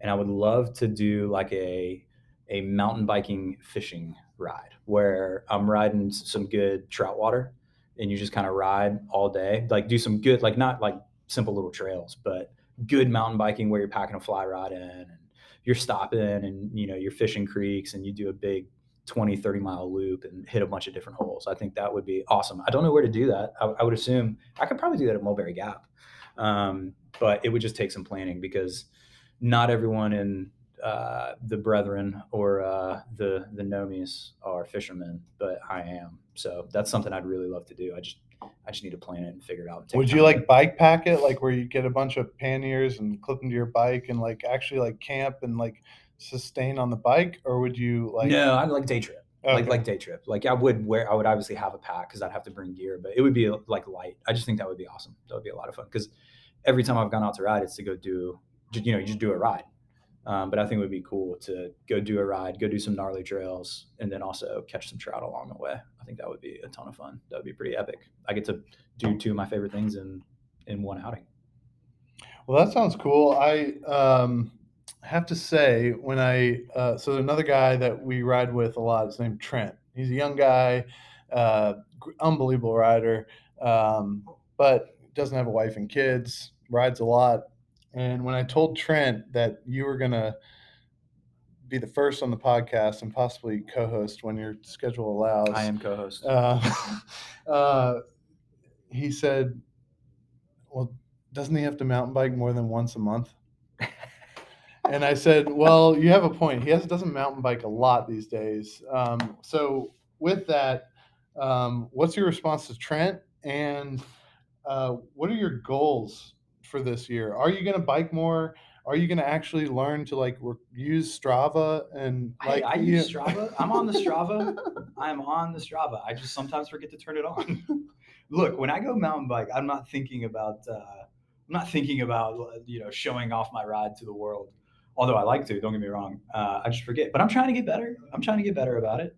and I would love to do like a a mountain biking fishing ride where I'm riding some good trout water and you just kind of ride all day, like do some good, like not like simple little trails, but good mountain biking where you're packing a fly rod in and you're stopping and, you know, you're fishing creeks and you do a big 20, 30 mile loop and hit a bunch of different holes. I think that would be awesome. I don't know where to do that. I, I would assume I could probably do that at Mulberry Gap. Um, but it would just take some planning because not everyone in uh, the brethren or uh, the the gnomies are fishermen, but I am. So that's something I'd really love to do. I just I just need to plan it and figure it out. Would you like bike pack it, like where you get a bunch of panniers and clip them to your bike and like actually like camp and like sustain on the bike, or would you like? no, I'd like day trip. Like Okay. like day trip. Like I would wear I would obviously have a pack because I'd have to bring gear, but it would be like light. I just think that would be awesome. That would be a lot of fun because every time I've gone out to ride, it's to go do you know you just do a ride. Um, but I think it would be cool to go do a ride, go do some gnarly trails, and then also catch some trout along the way. I think that would be a ton of fun. That would be pretty epic. I get to do two of my favorite things in in one outing. Well, that sounds cool. I um, have to say, when I uh, so another guy that we ride with a lot is named Trent. He's a young guy, uh, unbelievable rider, um, but doesn't have a wife and kids. Rides a lot. And when I told Trent that you were gonna be the first on the podcast and possibly co-host when your schedule allows, I am co-host. uh, uh, he said, "Well, doesn't he have to mountain bike more than once a month?" and I said, "Well, you have a point. He has doesn't mountain bike a lot these days. Um, so, with that, um, what's your response to Trent? And uh, what are your goals for this year? Are you going to bike more? Are you going to actually learn to like re- use Strava and like I you- use Strava. I'm on the Strava. I'm on the Strava. I just sometimes forget to turn it on. Look, when I go mountain bike, I'm not thinking about uh, I'm not thinking about uh, you know showing off my ride to the world. Although I like to, don't get me wrong. Uh, I just forget. But I'm trying to get better. I'm trying to get better about it.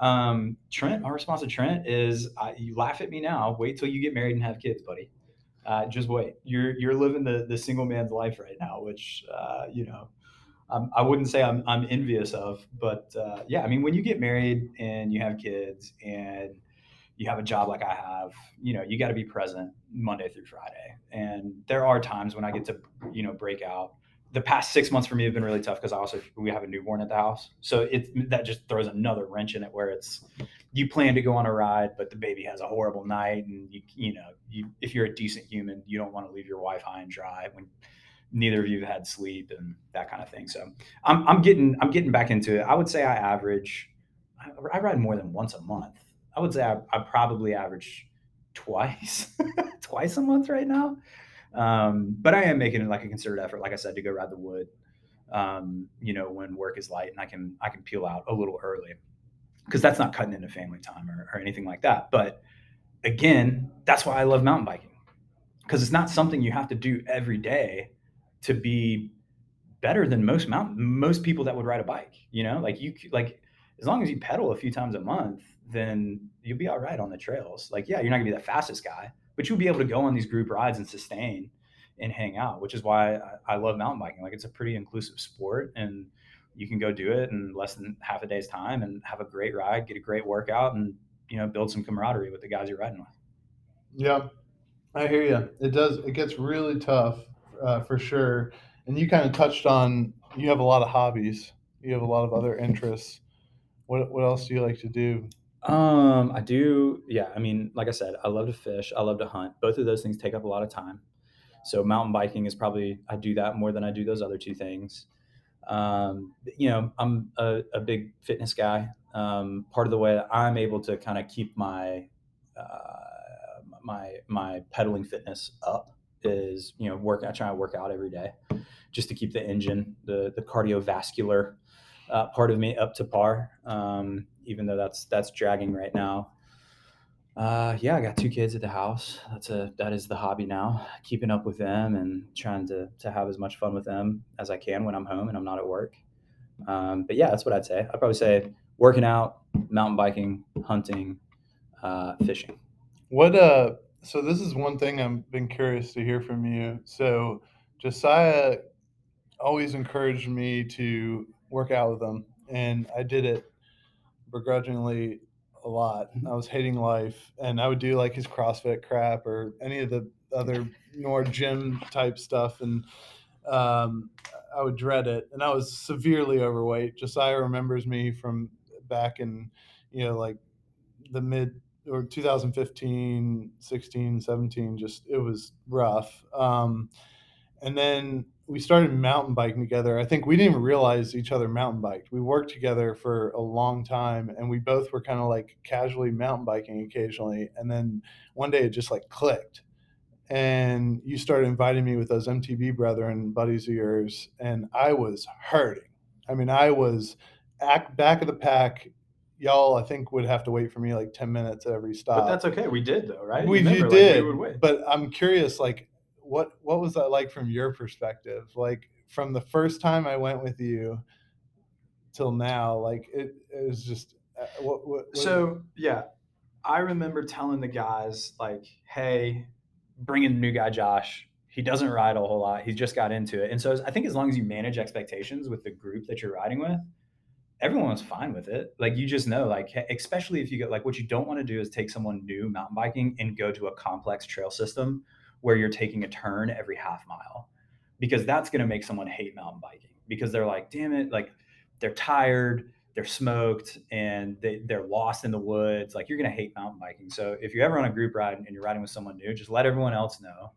Um, Trent, my response to Trent is, I, you laugh at me now. Wait till you get married and have kids, buddy. Uh, just wait. You're you're living the the single man's life right now, which uh, you know um, I wouldn't say I'm, I'm envious of, but uh, yeah, I mean, when you get married and you have kids and you have a job like I have, you know, you got to be present Monday through Friday. And there are times when I get to, you know, break out. The past six months for me have been really tough because I also we have a newborn at the house, so it that just throws another wrench in it where it's you plan to go on a ride, but the baby has a horrible night, and you you know you if you're a decent human, you don't want to leave your wife high and dry when neither of you had sleep and that kind of thing. So I'm, I'm getting I'm getting back into it. I would say I average I, I ride more than once a month. I would say I, I probably average twice twice a month right now. Um, but I am making it like a concerted effort, like I said, to go ride the wood. Um, you know, when work is light and I can I can peel out a little early because that's not cutting into family time or, or anything like that. But again, that's why I love mountain biking because it's not something you have to do every day to be better than most mountain most people that would ride a bike you know like you like as long as you pedal a few times a month then you'll be all right on the trails like yeah you're not gonna be the fastest guy but you'll be able to go on these group rides and sustain and hang out which is why I, I love mountain biking like it's a pretty inclusive sport and you can go do it in less than half a day's time and have a great ride get a great workout and you know build some camaraderie with the guys you're riding with Yeah, I hear you. It does. It gets really tough uh, for sure. And you kind of touched on you have a lot of hobbies. You have a lot of other interests. What What else do you like to do? Um, I do. Yeah, I mean, like I said, I love to fish. I love to hunt. Both of those things take up a lot of time. So mountain biking is probably I do that more than I do those other two things. Um, you know, I'm a, a big fitness guy. Um, part of the way that I'm able to kind of keep my uh, my my pedaling fitness up is you know work. I try to work out every day just to keep the engine, the the cardiovascular uh, part of me up to par. Um, even though that's that's dragging right now. Uh, yeah, I got two kids at the house. That's a that is the hobby now. Keeping up with them and trying to to have as much fun with them as I can when I'm home and I'm not at work. Um, but yeah, that's what I'd say. I'd probably say working out, mountain biking, hunting, uh, fishing. What uh? So this is one thing I've been curious to hear from you. So Josiah always encouraged me to work out with him, and I did it begrudgingly a lot. I was hating life, and I would do like his CrossFit crap or any of the other more gym type stuff, and um, I would dread it. And I was severely overweight. Josiah remembers me from back in, you know, like the mid or 2015, 16, 17. Just it was rough. Um, and then we started mountain biking together. I think we didn't even realize each other mountain biked. We worked together for a long time and we both were kind of like casually mountain biking occasionally. And then one day it just like clicked. And you started inviting me with those MTB brethren, buddies of yours, and I was hurting. I mean, I was act back of the pack. Y'all, I think would have to wait for me like ten minutes at every stop. But that's okay. We did though, right? We, Remember, like, did, we but I'm curious, like, what what was that like from your perspective? Like from the first time I went with you till now, like it, it was just uh, what, what, what So yeah, I remember telling the guys like, "Hey, bring in the new guy, Josh. He doesn't ride a whole lot. He's just got into it." And so I think as long as you manage expectations with the group that you're riding with, everyone was fine with it. Like you just know, like especially if you get like what you don't want to do is take someone new mountain biking and go to a complex trail system where you're taking a turn every half mile because that's going to make someone hate mountain biking because they're like, damn it, like they're tired, they're smoked, and they, they're lost in the woods. Like you're going to hate mountain biking. So if you're ever on a group ride and you're riding with someone new, just let everyone else know.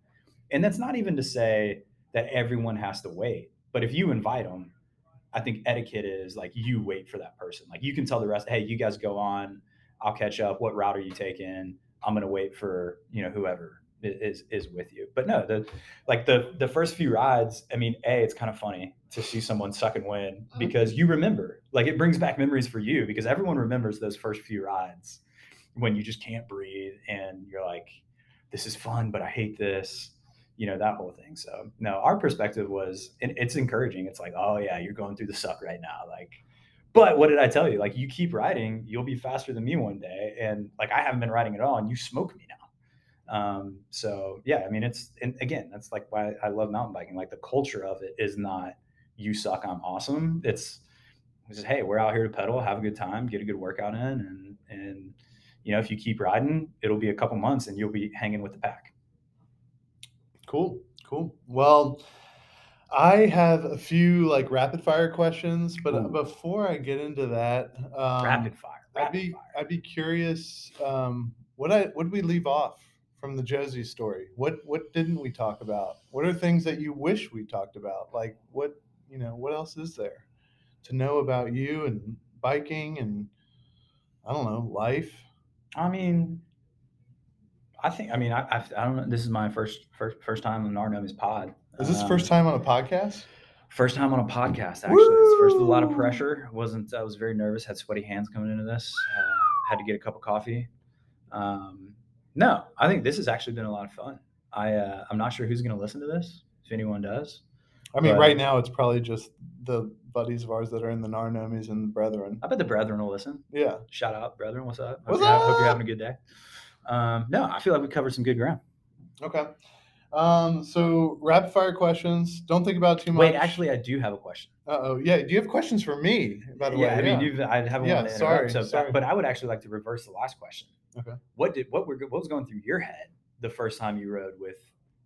And that's not even to say that everyone has to wait, but if you invite them, I think etiquette is like you wait for that person. Like you can tell the rest, hey, you guys go on. I'll catch up. What route are you taking? I'm gonna wait for you know whoever is is with you. But no, the like the the first few rides. I mean, a it's kind of funny to see someone suck and win oh. because you remember. Like it brings back memories for you because everyone remembers those first few rides when you just can't breathe and you're like, this is fun, but I hate this you know that whole thing so no our perspective was and it's encouraging it's like oh yeah you're going through the suck right now like but what did i tell you like you keep riding you'll be faster than me one day and like i haven't been riding at all and you smoke me now um so yeah i mean it's and again that's like why i love mountain biking like the culture of it is not you suck i'm awesome it's it's just hey we're out here to pedal have a good time get a good workout in and and you know if you keep riding it'll be a couple months and you'll be hanging with the pack Cool, cool. Well, I have a few like rapid fire questions, but uh, Ooh. before I get into that, um, rapid fire I'd rapid be fire. I'd be curious. Um, what I what did we leave off from the Josey story? What what didn't we talk about? What are things that you wish we talked about? Like what you know? What else is there to know about you and biking and I don't know life? I mean, I think. I mean, I, I, I don't know. This is my first first first time on Gnar Gnomies Pod. Is this Um, first time on a podcast? First time on a podcast. Actually, it's first with a lot of pressure. wasn't I was very nervous. Had sweaty hands coming into this. Uh, had to get a cup of coffee. Um, no, I think this has actually been a lot of fun. I uh, I'm not sure who's going to listen to this. If anyone does, I mean, but- right now it's probably just the buddies of ours that are in the Gnar Gnomies and the Brethren. I bet the brethren will listen. Yeah. Shout out, brethren. What's up? Hope, What's you're, hope you're having a good day. Um, no, I feel like we covered some good ground. Okay. Um, so rapid fire questions. Don't think about too much. Wait, actually, I do have a question. Uh oh. Yeah. Do you have questions for me? By the yeah, way. I mean, you've, I haven't Yeah, sorry, so, sorry. but I would actually like to reverse the last question. Okay. What did what were what was going through your head the first time you rode with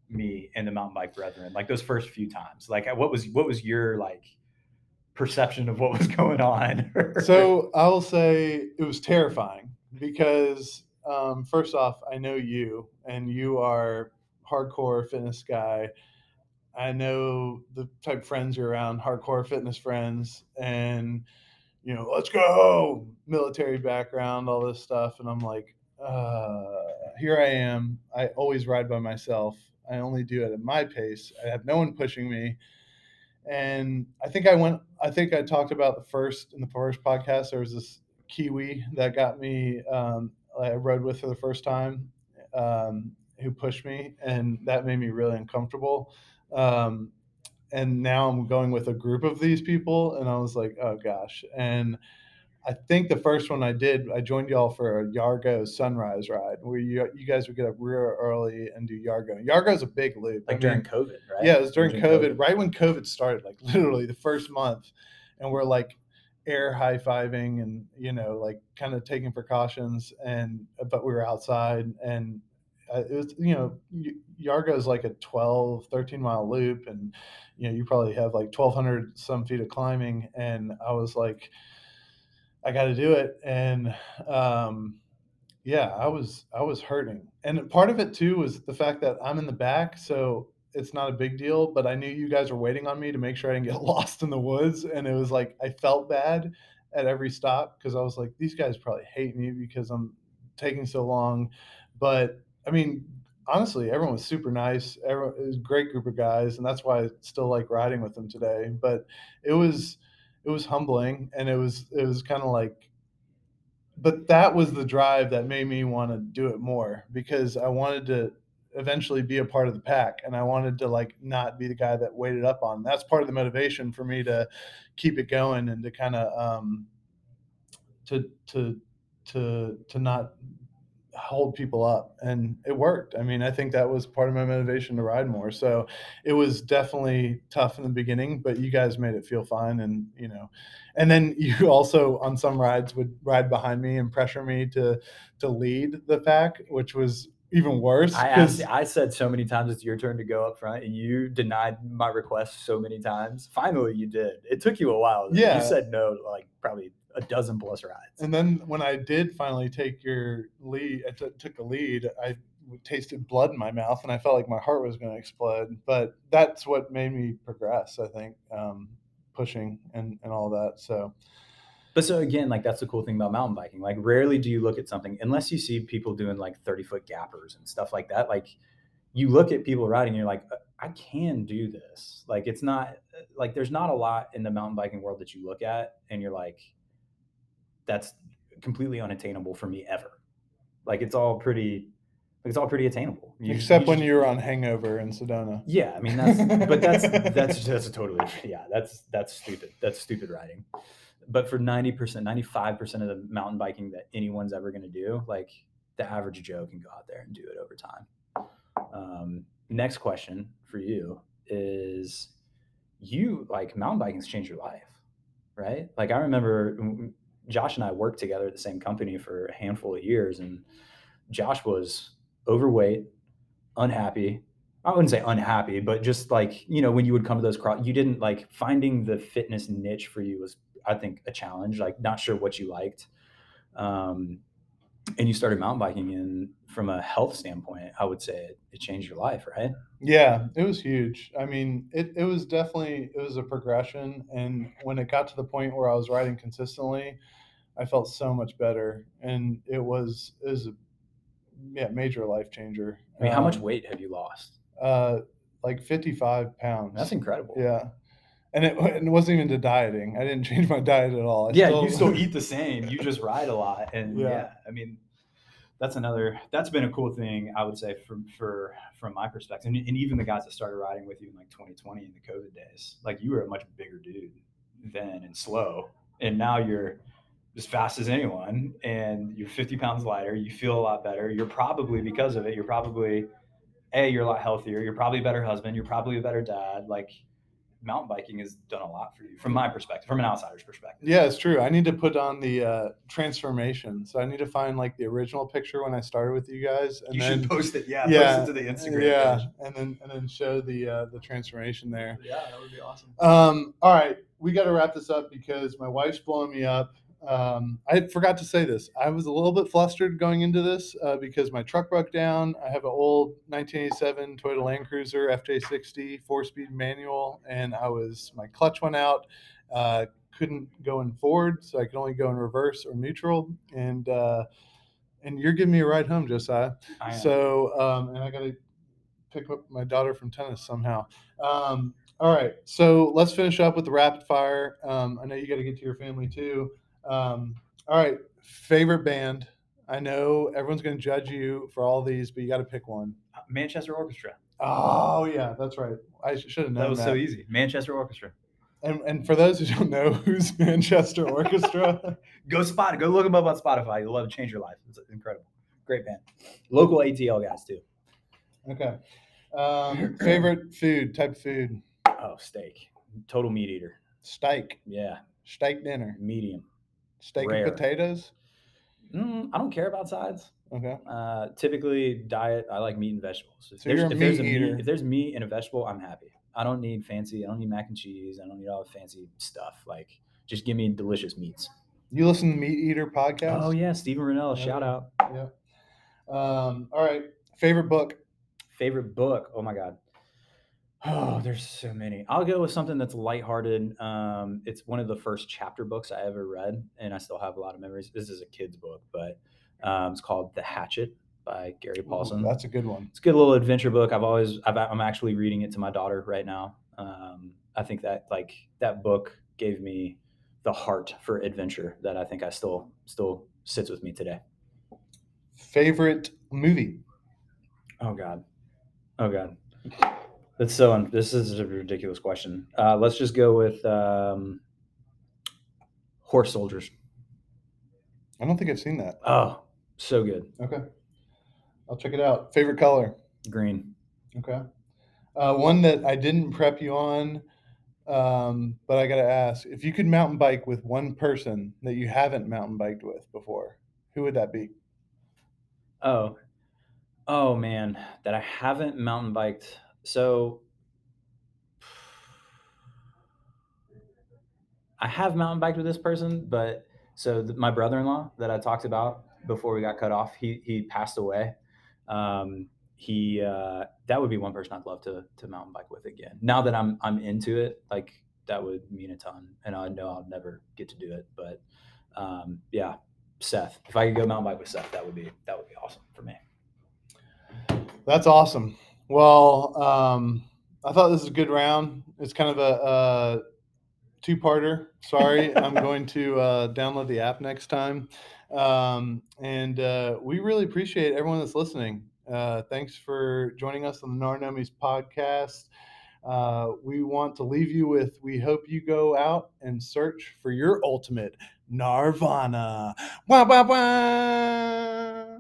me and the mountain bike brethren? Like those first few times, like what was what was your like perception of what was going on? so I will say it was terrifying because um, first off, I know you, and you are hardcore fitness guy. I know the type of friends you're around, hardcore fitness friends, and you know, let's go, military background, all this stuff, and I'm like, uh, here I am. I always ride by myself. I only do it at my pace. I have no one pushing me and I think I went. I think I talked about the first in the first podcast. There was this Kiwi that got me. Um, I rode with for the first time, um, who pushed me, and that made me really uncomfortable. Um, and now I'm going with a group of these people, and I was like, oh gosh. And I think the first one I did, I joined y'all for a Yargo sunrise ride, where you you guys would get up real early and do Yargo. Yargo Yargo's a big loop. I like during mean, COVID, right? yeah, it was during COVID, right when COVID started, like literally the first month, and we're like air high fiving and you know like kind of taking precautions, and but we were outside and uh, it was you know Yargo is like a 12, 13 mile loop, and you know you probably have like twelve hundred some feet of climbing, and I was like, I got to do it, and um, yeah, I was I was hurting, and part of it too was the fact that I'm in the back, so it's not a big deal, but I knew you guys were waiting on me to make sure I didn't get lost in the woods. And it was like I felt bad at every stop because I was like, these guys probably hate me because I'm taking so long. But I mean, honestly, everyone was super nice. Everyone, it was a great group of guys, and that's why I still like riding with them today. But it was it was humbling, and it was it was kind of like, but that was the drive that made me want to do it more because I wanted to eventually be a part of the pack and i wanted to like not be the guy that waited up on that's part of the motivation for me to keep it going and to kind of um to to to to not hold people up and it worked i mean i think that was part of my motivation to ride more so it was definitely tough in the beginning but you guys made it feel fine and you know and then you also on some rides would ride behind me and pressure me to to lead the pack which was even worse I asked, I said so many times it's your turn to go up front, and you denied my request so many times. Finally, you did. It took you a while. Yeah. you said no like probably a dozen plus rides. And then when I did finally take your lead, I t- took a lead. I tasted blood in my mouth, and I felt like my heart was going to explode. But that's what made me progress. I think um, pushing and and all that. So. But so again, like that's the cool thing about mountain biking. Like rarely do you look at something unless you see people doing like 30 foot gappers and stuff like that. Like you look at people riding and you're like, uh, I can do this. Like it's not like there's not a lot in the mountain biking world that you look at and you're like, that's completely unattainable for me ever. Like it's all pretty it's all pretty attainable. You, Except you when just, you were on Hangover in Sedona. Yeah, I mean that's but that's that's that's a totally yeah, that's that's stupid. That's stupid riding. But for 90%, 95% of the mountain biking that anyone's ever going to do, like the average Joe can go out there and do it over time. Um, next question for you is you like mountain biking's changed your life, right? Like I remember Josh and I worked together at the same company for a handful of years, and Josh was overweight, unhappy. I wouldn't say unhappy, but just like you know, when you would come to those cross, you didn't like finding the fitness niche for you was, I think, a challenge. Like not sure what you liked, um, and you started mountain biking, and from a health standpoint, I would say it, it changed your life, right? Yeah, it was huge. I mean, it it was definitely it was a progression, and when it got to the point where I was riding consistently I felt so much better, and it was it was a yeah major life changer. I mean, how much um, weight have you lost? Uh, like fifty five pounds. That's incredible. Yeah, and it, it wasn't even to dieting. I didn't change my diet at all. I yeah, still, you still eat the same. You just ride a lot, and yeah. yeah, I mean, that's another. That's been a cool thing I would say from for from my perspective, and, and even the guys that started riding with you in like 2020 in the COVID days. Like you were a much bigger dude then and slow, and now you're as fast as anyone and you're 50 pounds lighter you feel a lot better you're probably because of it you're probably a you're a lot healthier you're probably a better husband you're probably a better dad like mountain biking has done a lot for you from my perspective from an outsider's perspective. Yeah it's true. I need to put on the uh, transformation. So i need to find like the original picture when i started with you guys and you then, should post it. Yeah, yeah. post it to the instagram yeah. page. and then and then show the uh, the transformation there. Yeah that would be awesome. Um all right. We got to wrap this up because my wife's blowing me up um, I forgot to say this. I was a little bit flustered going into this uh, because my truck broke down. I have an old 1987 Toyota Land Cruiser FJ60 four-speed manual, and I was my clutch went out. Uh, couldn't go in forward, so I could only go in reverse or neutral. And uh, and you're giving me a ride home, Josiah. So um, and I got to pick up my daughter from tennis somehow. Um, all right, so let's finish up with the rapid fire. Um, I know you got to get to your family too. Um, all right, favorite band. I know everyone's going to judge you for all these, but you got to pick one. Uh, Manchester Orchestra. Oh yeah, that's right. I should have known that was that. so easy. Manchester Orchestra. And and for those who don't know who's Manchester Orchestra, go spot go look them up on Spotify. You'll love to change your life. It's incredible. Great band. Local ATL guys too. Okay. Um, favorite food type of food. Oh, steak. Total meat eater. Steak. Yeah. Steak dinner. Medium. Steak Rare. and potatoes. Mm, I don't care about sides. Okay. Uh, typically, diet. I like meat and vegetables. If, so there's, if there's, a meat, if there's meat and a vegetable, I'm happy. I don't need fancy. I don't need mac and cheese. I don't need all the fancy stuff. Like, just give me delicious meats. You listen to MeatEater podcast? Oh yeah, Steven Rinella. shout out. Yeah. Um, all right. Favorite book. Favorite book. Oh my god. Oh, there's so many. I'll go with something that's lighthearted. Um, it's one of the first chapter books I ever read, and I still have a lot of memories. This is a kid's book, but um, it's called The Hatchet by Gary Paulsen. Ooh, that's a good one. It's a good little adventure book. I've always, I've, I'm actually reading it to my daughter right now. Um, I think that like that book gave me the heart for adventure that I think I still still sits with me today. Favorite movie? Oh God, oh God, that's so. Un- this is a ridiculous question. Uh, let's just go with um, Horse Soldiers. I don't think I've seen that. Oh, so good. Okay, I'll check it out. Favorite color? Green. Okay. Uh, one that I didn't prep you on, um, but I got to ask: if you could mountain bike with one person that you haven't mountain biked with before, who would that be? Oh, oh man, that I haven't mountain biked. So I have mountain biked with this person, but so th- my brother-in-law that I talked about before we got cut off, he he passed away. Um, he uh, that would be one person I'd love to to mountain bike with again. Now that I'm I'm into it, like that would mean a ton, and I know I'll never get to do it. But um, yeah, Seth, if I could go mountain bike with Seth, that would be that would be awesome for me. That's awesome. Well, um, I thought this was a good round. It's kind of a, a two-parter. Sorry, I'm going to uh, download the app next time. Um, and uh, we really appreciate everyone that's listening. Uh, thanks for joining us on the Gnar Gnomies podcast. Uh, we want to leave you with we hope you go out and search for your ultimate Gnarvana. Wah, wah, wah.